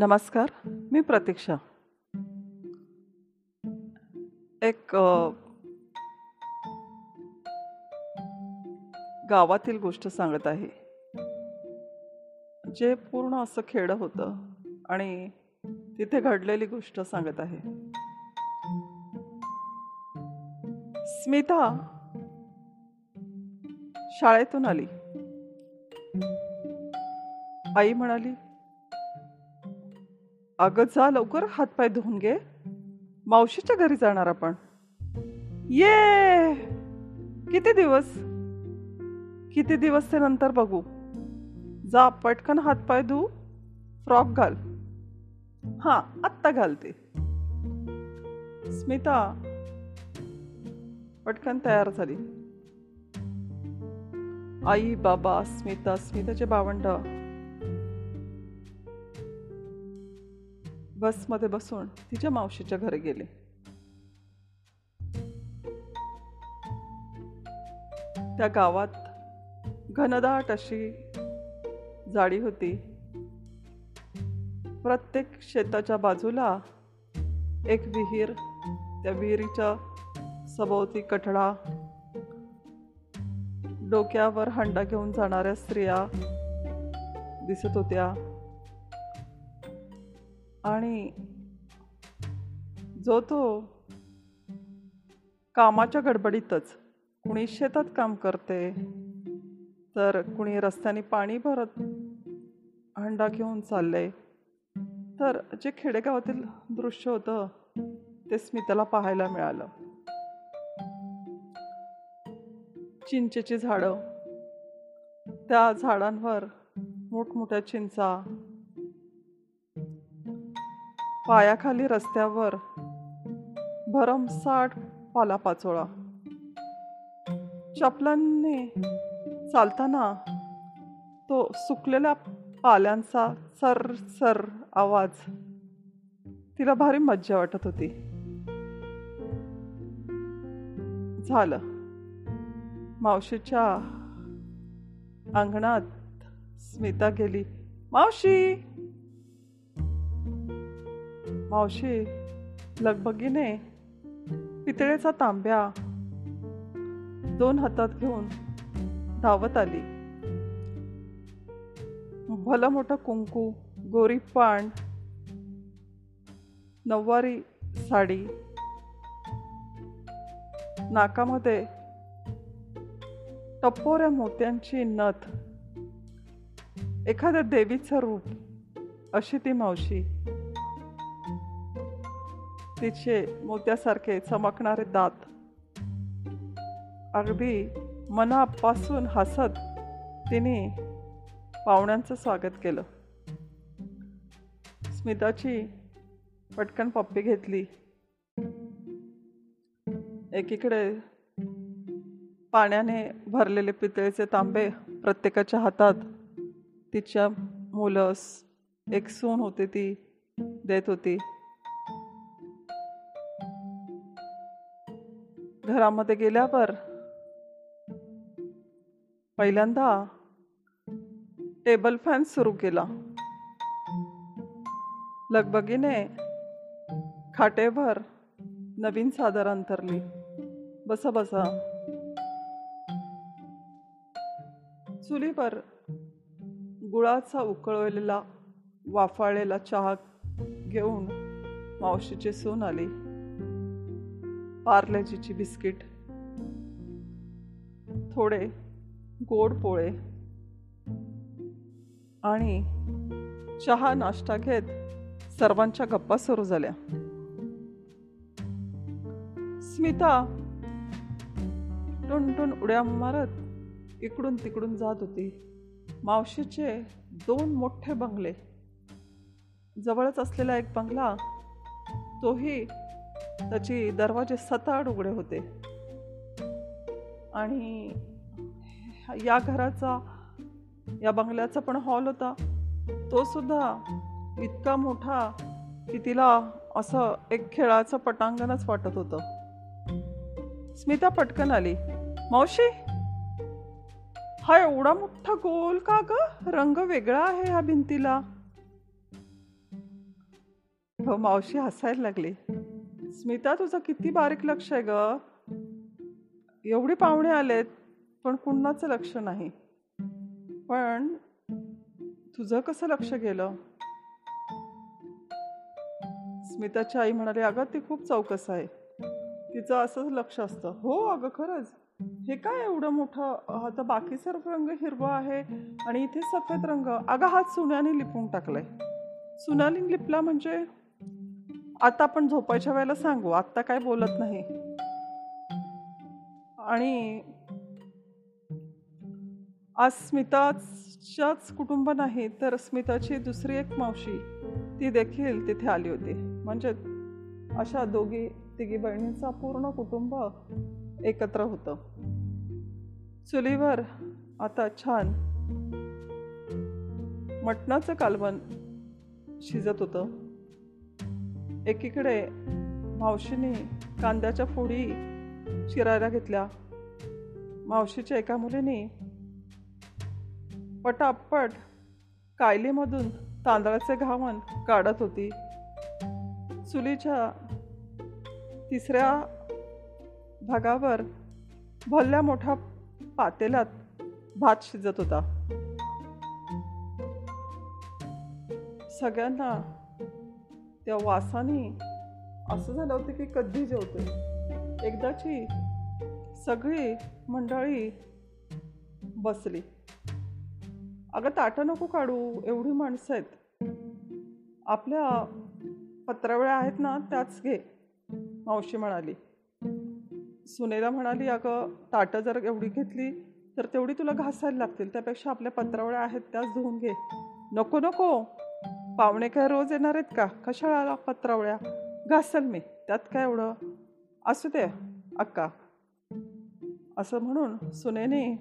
नमस्कार मी प्रतीक्षा. एक गावातील गोष्ट सांगत आहे. जे पूर्ण असं खेडं होतं आणि तिथे घडलेली गोष्ट सांगत आहे. स्मिता शाळेतून आली. आई म्हणाली अगं जा लवकर हातपाय धुवून घे. मावशीच्या घरी जाणार आपण. ये! किती दिवस? किती दिवस ते नंतर बघू. जा पटकन हातपाय धु फ्रॉक घाल. हा आत्ता घालते. स्मिता पटकन तयार झाली. आई बाबा स्मिता स्मिताचे बावंड बसमध्ये बसून तिच्या मावशीच्या घरी गेले. त्या गावात घनदाट अशी जाडी होती. प्रत्येक शेताच्या बाजूला एक विहीर त्या विहिरीच्या सभोवती कठडा डोक्यावर हंडा घेऊन जाणाऱ्या स्त्रिया दिसत होत्या. आणि जो तो कामाच्या गडबडीतच कुणी शेतात काम करते तर कुणी रस्त्याने पाणी भरत हंडा घेऊन चालले. तर जे खेडेगावातील दृश्य होतं ते स्मिताला पाहायला मिळालं. चिंचेची झाडं. त्या झाडांवर मोठमोठ्या चिंचा पायाखाली रस्त्यावर. भरमसाठ पालापाचोळा चपलांनी चालताना तो सुकलेल्या पाल्यांचा सर सर आवाज. तिला भारी मज्जा वाटत होती. झालं. मावशीच्या अंगणात स्मिता गेली. मावशी! मावशी लगबगीने पितळेचा तांब्या. दोन हातात घेऊन धावत आली. भलं मोठं कुंकू गोरी पान नऊवारी साडी. नाकामध्ये टप्पोऱ्या मोत्यांची नथ. एखाद्या देवीचं रूप अशी ती मावशी. तिचे मोत्यासारखे चमकणारे दात. अगदी मनापासून हसत तिने पाहुण्यांचं स्वागत केलं. स्मिताची पटकन पप्पी घेतली. एकीकडे पाण्याने भरलेले पितळेचे तांबे प्रत्येकाच्या हातात. तिच्या मुलं एक सून होती ती देत होती. घरामध्ये गेल्यावर पहिल्यांदा टेबल फॅन सुरू केला. लगबगीने खाटेवर नवीन सादर अंतरली बसा बसा चुलीवर गुळाचा उकळलेला वाफाळलेला चहा घेऊन मावशीची सून आली. पार्लेजीची बिस्किट थोडे गोड पोळे आणि चहा नाश्ता घेत सर्वांच्या गप्पा सुरू झाल्या. स्मिता टुनटुन उड्या मारत इकडून तिकडून जात होती. मावशीचे दोन मोठे बंगले. जवळच असलेला एक बंगला तोही त्याची दरवाजे सताड उघडे होते. आणि या घराचा या बंगल्याचा पण हॉल होता. तो सुद्धा इतका मोठा की तिला असं एक खेळाचं पटांगणच वाटत होतं. स्मिता पटकन आली. मावशी हा एवढा मोठा गोल का ग? रंग वेगळा आहे ह्या भिंतीला. हो मावशी हसायला लागली. स्मिता तुझं किती बारीक लक्ष आहे ग. एवढे पाहुणे आलेत पण कुणाचं लक्ष नाही. पण तुझं कसं लक्ष गेलं? स्मिताची आई म्हणाली अगं ती खूप चौकस आहे. तिचं असंच लक्ष असतं. हो अगं खरंच. हे काय एवढं मोठं आता बाकी सर्व रंग हिरवा आहे आणि इथे सफेद रंग. अगं हात सुन्याने लिपून टाकलाय. सुनाने लिपला म्हणजे आता आपण झोपायच्या वेळेला सांगू. आत्ता काय बोलत नाही. आणि आज स्मिताच्याच कुटुंब नाही तर स्मिताची दुसरी एक मावशी ती देखील तिथे आली होती. म्हणजे अशा दोघी तिघी बहिणींचा पूर्ण कुटुंब एकत्र होतं. चुलीवर आता छान मटणाचं कालवण शिजत होतं. एकीकडे मावशीने कांद्याच्या फोडी चिरायला घेतल्या. मावशीच्या एका मुलीने पटापट कायलीमधून तांदळाचे घावन काढत होती. चुलीच्या तिसऱ्या भागावर भल्या मोठ्या पातेल्यात भात शिजत होता. सगळ्यांना त्या वासाने असं झालं होतं की कधी जेवतो एकदाची सगळी मंडळी बसली. अगं ताटं नको काढू एवढी माणसं आहेत. आपल्या पत्रावळ्या आहेत ना त्याच घे मावशी म्हणाली. सुनेला म्हणाली अगं ताटं जर एवढी घेतली तर तेवढी तुला घासायला लागतील. त्यापेक्षा आपल्या पत्रावळ्या आहेत त्याच धुवून घे. नको नको पाहुणे काय रोज येणार आहेत का? कशाला पत्रावळ्या? घासल मी त्यात काय एवढं? असू दे अक्का. असं म्हणून सुनेने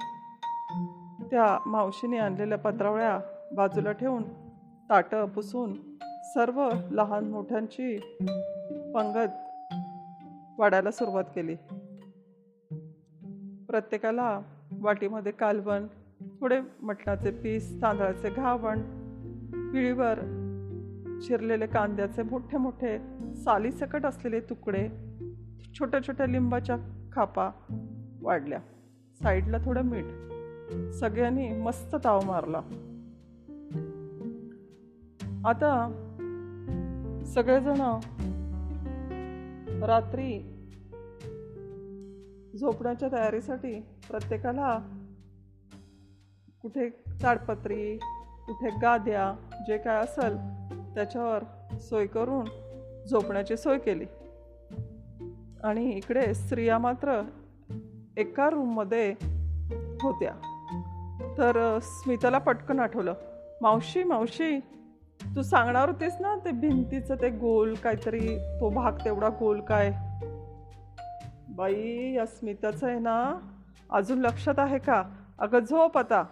त्या मावशीने आणलेल्या पत्रावळ्या बाजूला ठेवून ताटं पुसून सर्व लहान मोठ्यांची पंगत वाढायला सुरुवात केली. प्रत्येकाला वाटीमध्ये कालवण थोडे मटणाचे पीस तांदळाचे घावण पिळीवर चिरलेले कांद्याचे मोठे मोठे सालीसकट असलेले तुकडे छोट्या छोट्या लिंबाच्या खापा वाढल्या. साईडला थोडं मीठ. सगळ्यांनी मस्त ताव मारला. आता सगळेजण रात्री झोपण्याच्या तयारीसाठी प्रत्येकाला कुठे ताडपत्री कुठे गाद्या जे काय असेल त्याच्यावर सोय करून झोपण्याची सोय केली. आणि इकडे स्त्रिया मात्र एका रूममध्ये होत्या. तर स्मिताला पटकन आठवलं मावशी मावशी तू सांगणार होतीस ना ते भिंतीचं ते गोल काहीतरी तो भाग तेवढा गोल काय? बाई या स्मिताचं आहे ना अजून लक्षात आहे का? अगं झोप आता.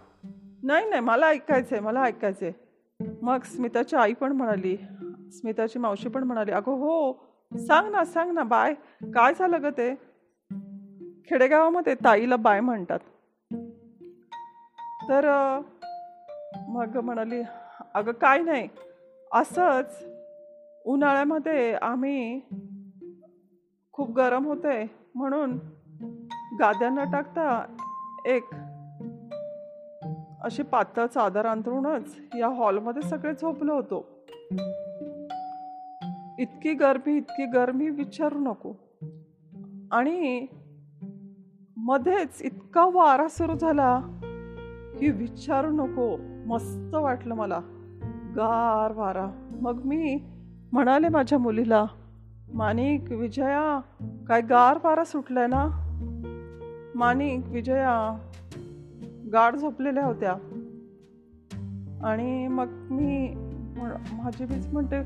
नाही नाही मला ऐकायचं आहे मला ऐकायचं आहे मग स्मिताची आई पण म्हणाली स्मिताची मावशी पण म्हणाली अगं हो सांग ना सांग ना बाय काय झालं ग ते? खेडेगावामध्ये ताईला बाय म्हणतात. तर मग म्हणाली अगं काय नाही असंच उन्हाळ्यामध्ये आम्ही खूप गरम होते म्हणून गाद्या न टाकता एक अशी पातळ चादर अंतरूनच या हॉलमध्ये सगळे झोपलो होतो. इतकी गरमी इतकी गरमी विचारू नको. आणि मध्येच इतका वारा सुरू झाला की विचारू नको. मस्त वाटलं मला. गार वारा. मग मी म्हणाले माझ्या मुलीला मानिक विजया काय गार वारा सुटलाय ना? मानिक विजया गाढ झोपलेल्या होत्या. आणि मग मी माझी मीच म्हणते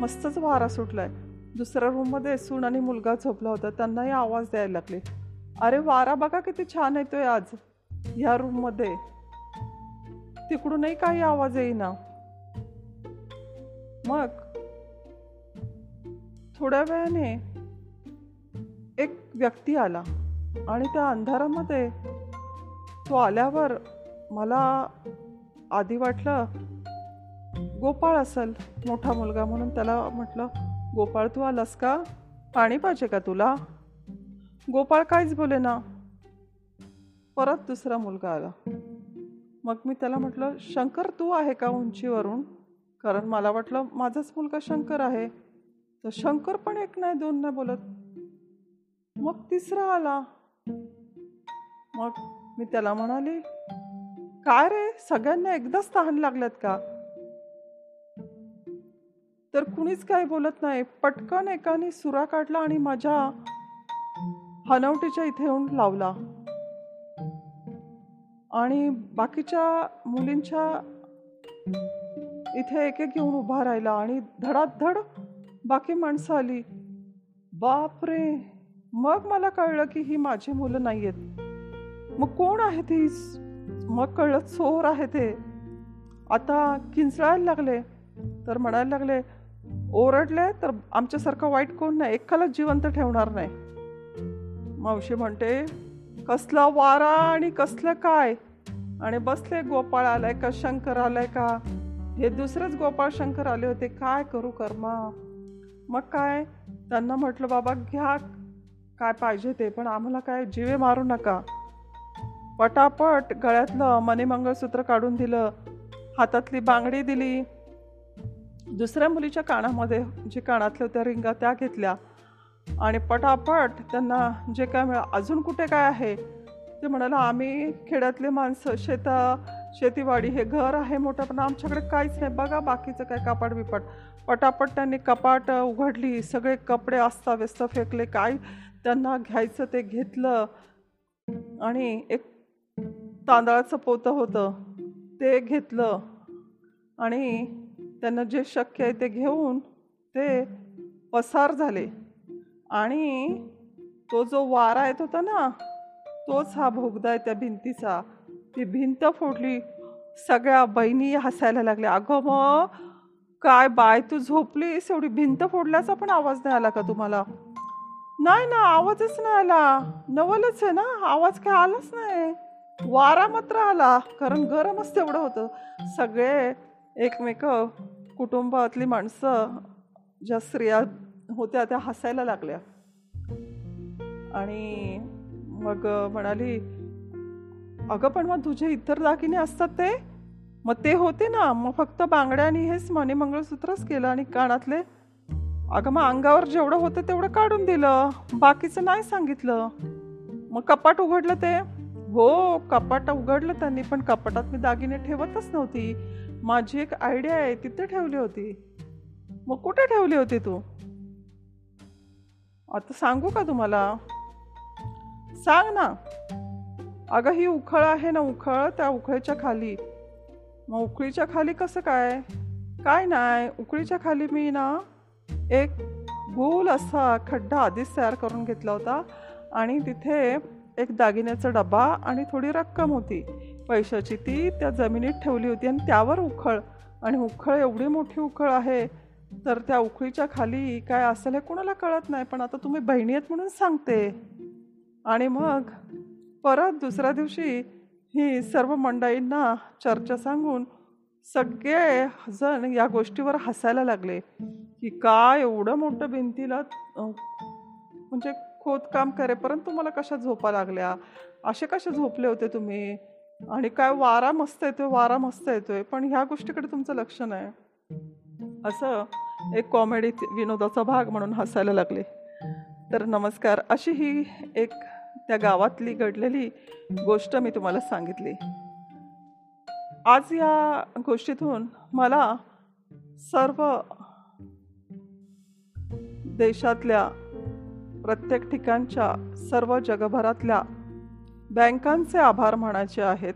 मस्तच वारा सुटलाय. दुसऱ्या रूममध्ये सून आणि मुलगा झोपला होता. त्यांनाही आवाज द्यायला लागले. अरे वारा बघा किती छान येतोय आज. ह्या रूममध्ये तिकडूनही काही आवाज येईना. मग थोड्या वेळाने एक व्यक्ती आला. आणि त्या अंधारामध्ये तो आल्यावर मला आधी वाटलं गोपाळ असेल मोठा मुलगा म्हणून त्याला म्हटलं गोपाळ तू आलास का? पाणी पाहिजे का तुला? गोपाळ काहीच बोले ना. परत दुसरा मुलगा आला. मग मी त्याला म्हटलं शंकर तू आहे का उंचीवरून? कारण मला वाटलं माझाच मुलगा शंकर आहे. तर शंकर पण एक नाही दोन नाही बोलत. मग तिसरा आला. मग मी त्याला म्हणाले काय रे? सगळ्यांना एकदाच तहान लागल्यात का? तर कुणीच काही बोलत नाही. पटकन एकाने सुरा काढला आणि माझ्या हनवटीच्या इथे येऊन लावला. आणि बाकीच्या मुलींच्या इथे एक एक येऊन उभा राहिला आणि धडाधड बाकी माणसं आली. बापरे! मग मला कळलं की ही माझी मुलं नाही आहेत मग कोण आहे ती? मग कळलं चोर आहे ते. आता किंचळायला लागले. तर म्हणायला लागले ओरडले तर आमच्यासारखं वाईट कोण नाही? एकाला जिवंत ठेवणार नाही. मावशी म्हणते कसला वारा आणि कसलं काय? आणि बसले गोपाळ आलाय का? शंकर आलाय का? हे दुसरेच गोपाळ शंकर आले होते. काय करू कर्मा? मग काय? त्यांना म्हटलं बाबा घ्या. काय पाहिजे ते पण आम्हाला काय जीवे मारू नका. पटापट गळ्यातलं मणिमंगळसूत्र काढून दिलं हातातली बांगडी दिली. दुसऱ्या मुलीच्या कानामध्ये जे कानातल्या त्या रिंगा त्या घेतल्या आणि पटापट त्यांना जे काय मिळा अजून कुठे काय आहे? ते म्हणाला आम्ही खेड्यातले माणसं शेता शेतीवाडी हे घर आहे मोठं पण आमच्याकडे काहीच नाही. बघा बाकीचं काय कपाट बिपाट पटापट त्यांनी कपाट उघडली सगळे कपडे अस्ताव्यस्त फेकले काय त्यांना घ्यायचं ते घेतलं. आणि एक तांदळाचं पोतं होतं ते घेतलं. आणि त्यांना जे शक्य आहे ते घेऊन ते पसार झाले. आणि तो जो वारा येत होता ना तोच हा भोगदा आहे त्या भिंतीचा. ती भिंत फोडली सगळ्या बहिणी हसायला लागल्या. अगं मग काय बाय तू झोपलीस? एवढी भिंत फोडल्याचा पण आवाज नाही आला का तुम्हाला? नाही ना आवाजच नाही आला. नवलच आहे ना आवाज काय आलाच नाही. वारा मात्र आला कारण गरमच तेवढं होतं. सगळे एकमेक कुटुंबातली माणसं ज्या स्त्रिया होत्या त्या हसायला लागल्या. आणि मग म्हणाली अगं पण मग तुझे इतर दागिने असतात ते? मग ते होते ना. मग फक्त बांगड्या हेच मने मंगळसूत्रच केलं आणि कानातले अगं मग अंगावर जेवढं होतं तेवढं काढून दिलं. बाकीचं नाही सांगितलं. मग कपाट उघडलं ते. हो कपाट उघडलं त्यांनी पण कपाटात मी दागिने ठेवतच नव्हती. माझी एक आयडिया आहे तिथे ठेवली होती. मग कुठे ठेवली होती तू? आता सांगू का तुम्हाला? सांग ना. अगं ही उखळ आहे ना उखळ त्या उखळीच्या खाली. मग उकळीच्या खाली कसं काय? काय नाही उकळीच्या खाली मी ना एक गोल असा खड्डा आधीच तयार करून घेतला होता. आणि तिथे एक दागिन्याचा डबा आणि थोडी रक्कम होती. पैशाची ती त्या जमिनीत ठेवली होती आणि त्यावर उखळ. आणि उखळ एवढी मोठी उखळ आहे. तर त्या उखळीच्या खाली काय असेल हे कोणाला कळत नाही पण आता तुम्ही बहिणी आहेत म्हणून सांगते. आणि मग परत दुसऱ्या दिवशी ही सर्व मंडळींना चर्चा सांगून सगळे जण या गोष्टीवर हसायला लागले. की काय एवढं मोठं भिंतीला म्हणजे खोदकाम करेपर्यंत तुम्हाला कशा झोपा लागल्या? असे कसे झोपले होते तुम्ही? आणि काय वारा मस्त येतोय वारा मस्त येतोय पण ह्या गोष्टीकडे तुमचं लक्ष नाही. असं एक कॉमेडी विनोदाचा भाग म्हणून हसायला लागले. तर नमस्कार अशी ही एक त्या गावातली घडलेली गोष्ट मी तुम्हाला सांगितली. आज या गोष्टीतून मला सर्व देशातल्या प्रत्येक ठिकाणच्या सर्व जगभरातल्या बँकांचे आभार मानायचे आहेत.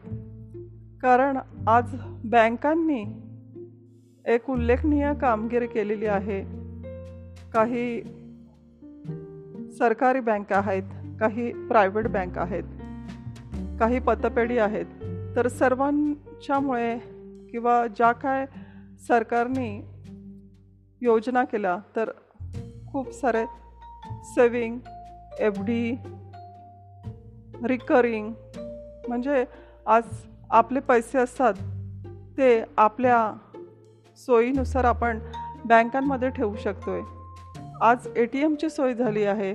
कारण आज बँकांनी एक उल्लेखनीय कामगिरी केलेली आहे. काही सरकारी बँक आहेत काही प्रायव्हेट बँक आहेत काही पतपेढी आहेत. तर सर्वांच्यामुळे किंवा ज्या काय सरकारने योजना केल्या तर खूप सारे सेविंग एफ डी रिकरिंग म्हणजे आज आपले पैसे असतात ते आपल्या सोयीनुसार आपण बँकांमध्ये ठेवू शकतो आहे आज ए टी एमची सोय झाली आहे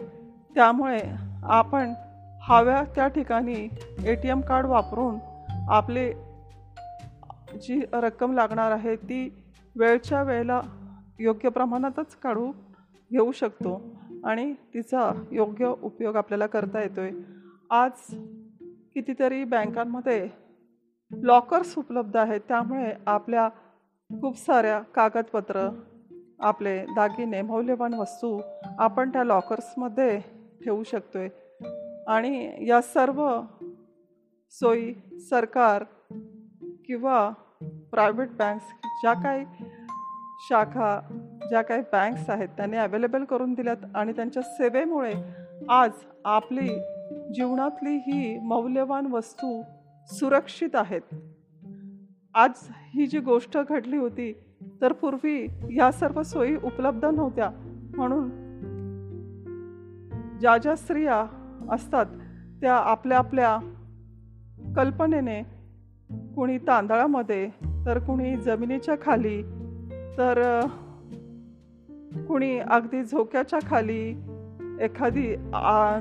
त्यामुळे आपण हव्या त्या ठिकाणी ए टी एम कार्ड वापरून आपले जी रक्कम लागणार आहे ती वेळच्या वेळेला योग्य प्रमाणातच काढू घेऊ शकतो. आणि तिचा योग्य उपयोग आपल्याला करता येतोय. आज कितीतरी बँकांमध्ये लॉकर्स उपलब्ध आहेत त्यामुळे आपल्या खूप साऱ्या कागदपत्र आपले दागिने मौल्यवान वस्तू आपण त्या लॉकर्समध्ये ठेवू शकतोय. आणि या सर्व सोयी सरकार किंवा प्रायव्हेट बँक्स ज्या काही शाखा ज्या काही बँक्स आहेत त्यांनी अवेलेबल करून दिल्यात आणि त्यांच्या सेवेमुळे आज आपली जीवनातली ही मौल्यवान वस्तू सुरक्षित आहेत. आज ही जी गोष्ट घडली होती तर पूर्वी या सर्व सोयी उपलब्ध नव्हत्या. म्हणून ज्या ज्या स्त्रिया असतात त्या आपल्या आपल्या कल्पनेने कुणी तांदळामध्ये तर कुणी जमिनीच्या खाली तर कुणी अगदी झोक्याच्या खाली एखादी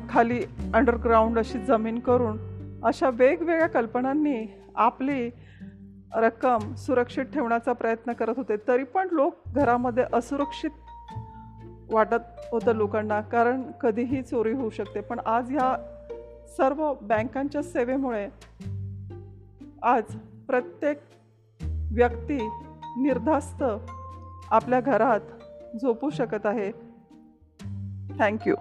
खाली अंडरग्राऊंड अशी जमीन करून अशा वेगवेगळ्या कल्पनांनी आपली रक्कम सुरक्षित ठेवण्याचा प्रयत्न करत होते तरी पण लोक घरामध्ये असुरक्षित वाटत होतं लोकांना कारण कधीही चोरी होऊ शकते. पण आज ह्या सर्व बँकांच्या सेवेमुळे आज प्रत्येक व्यक्ती निर्धास्त आपल्या घरात झोपू शकत आहे. थँक्यू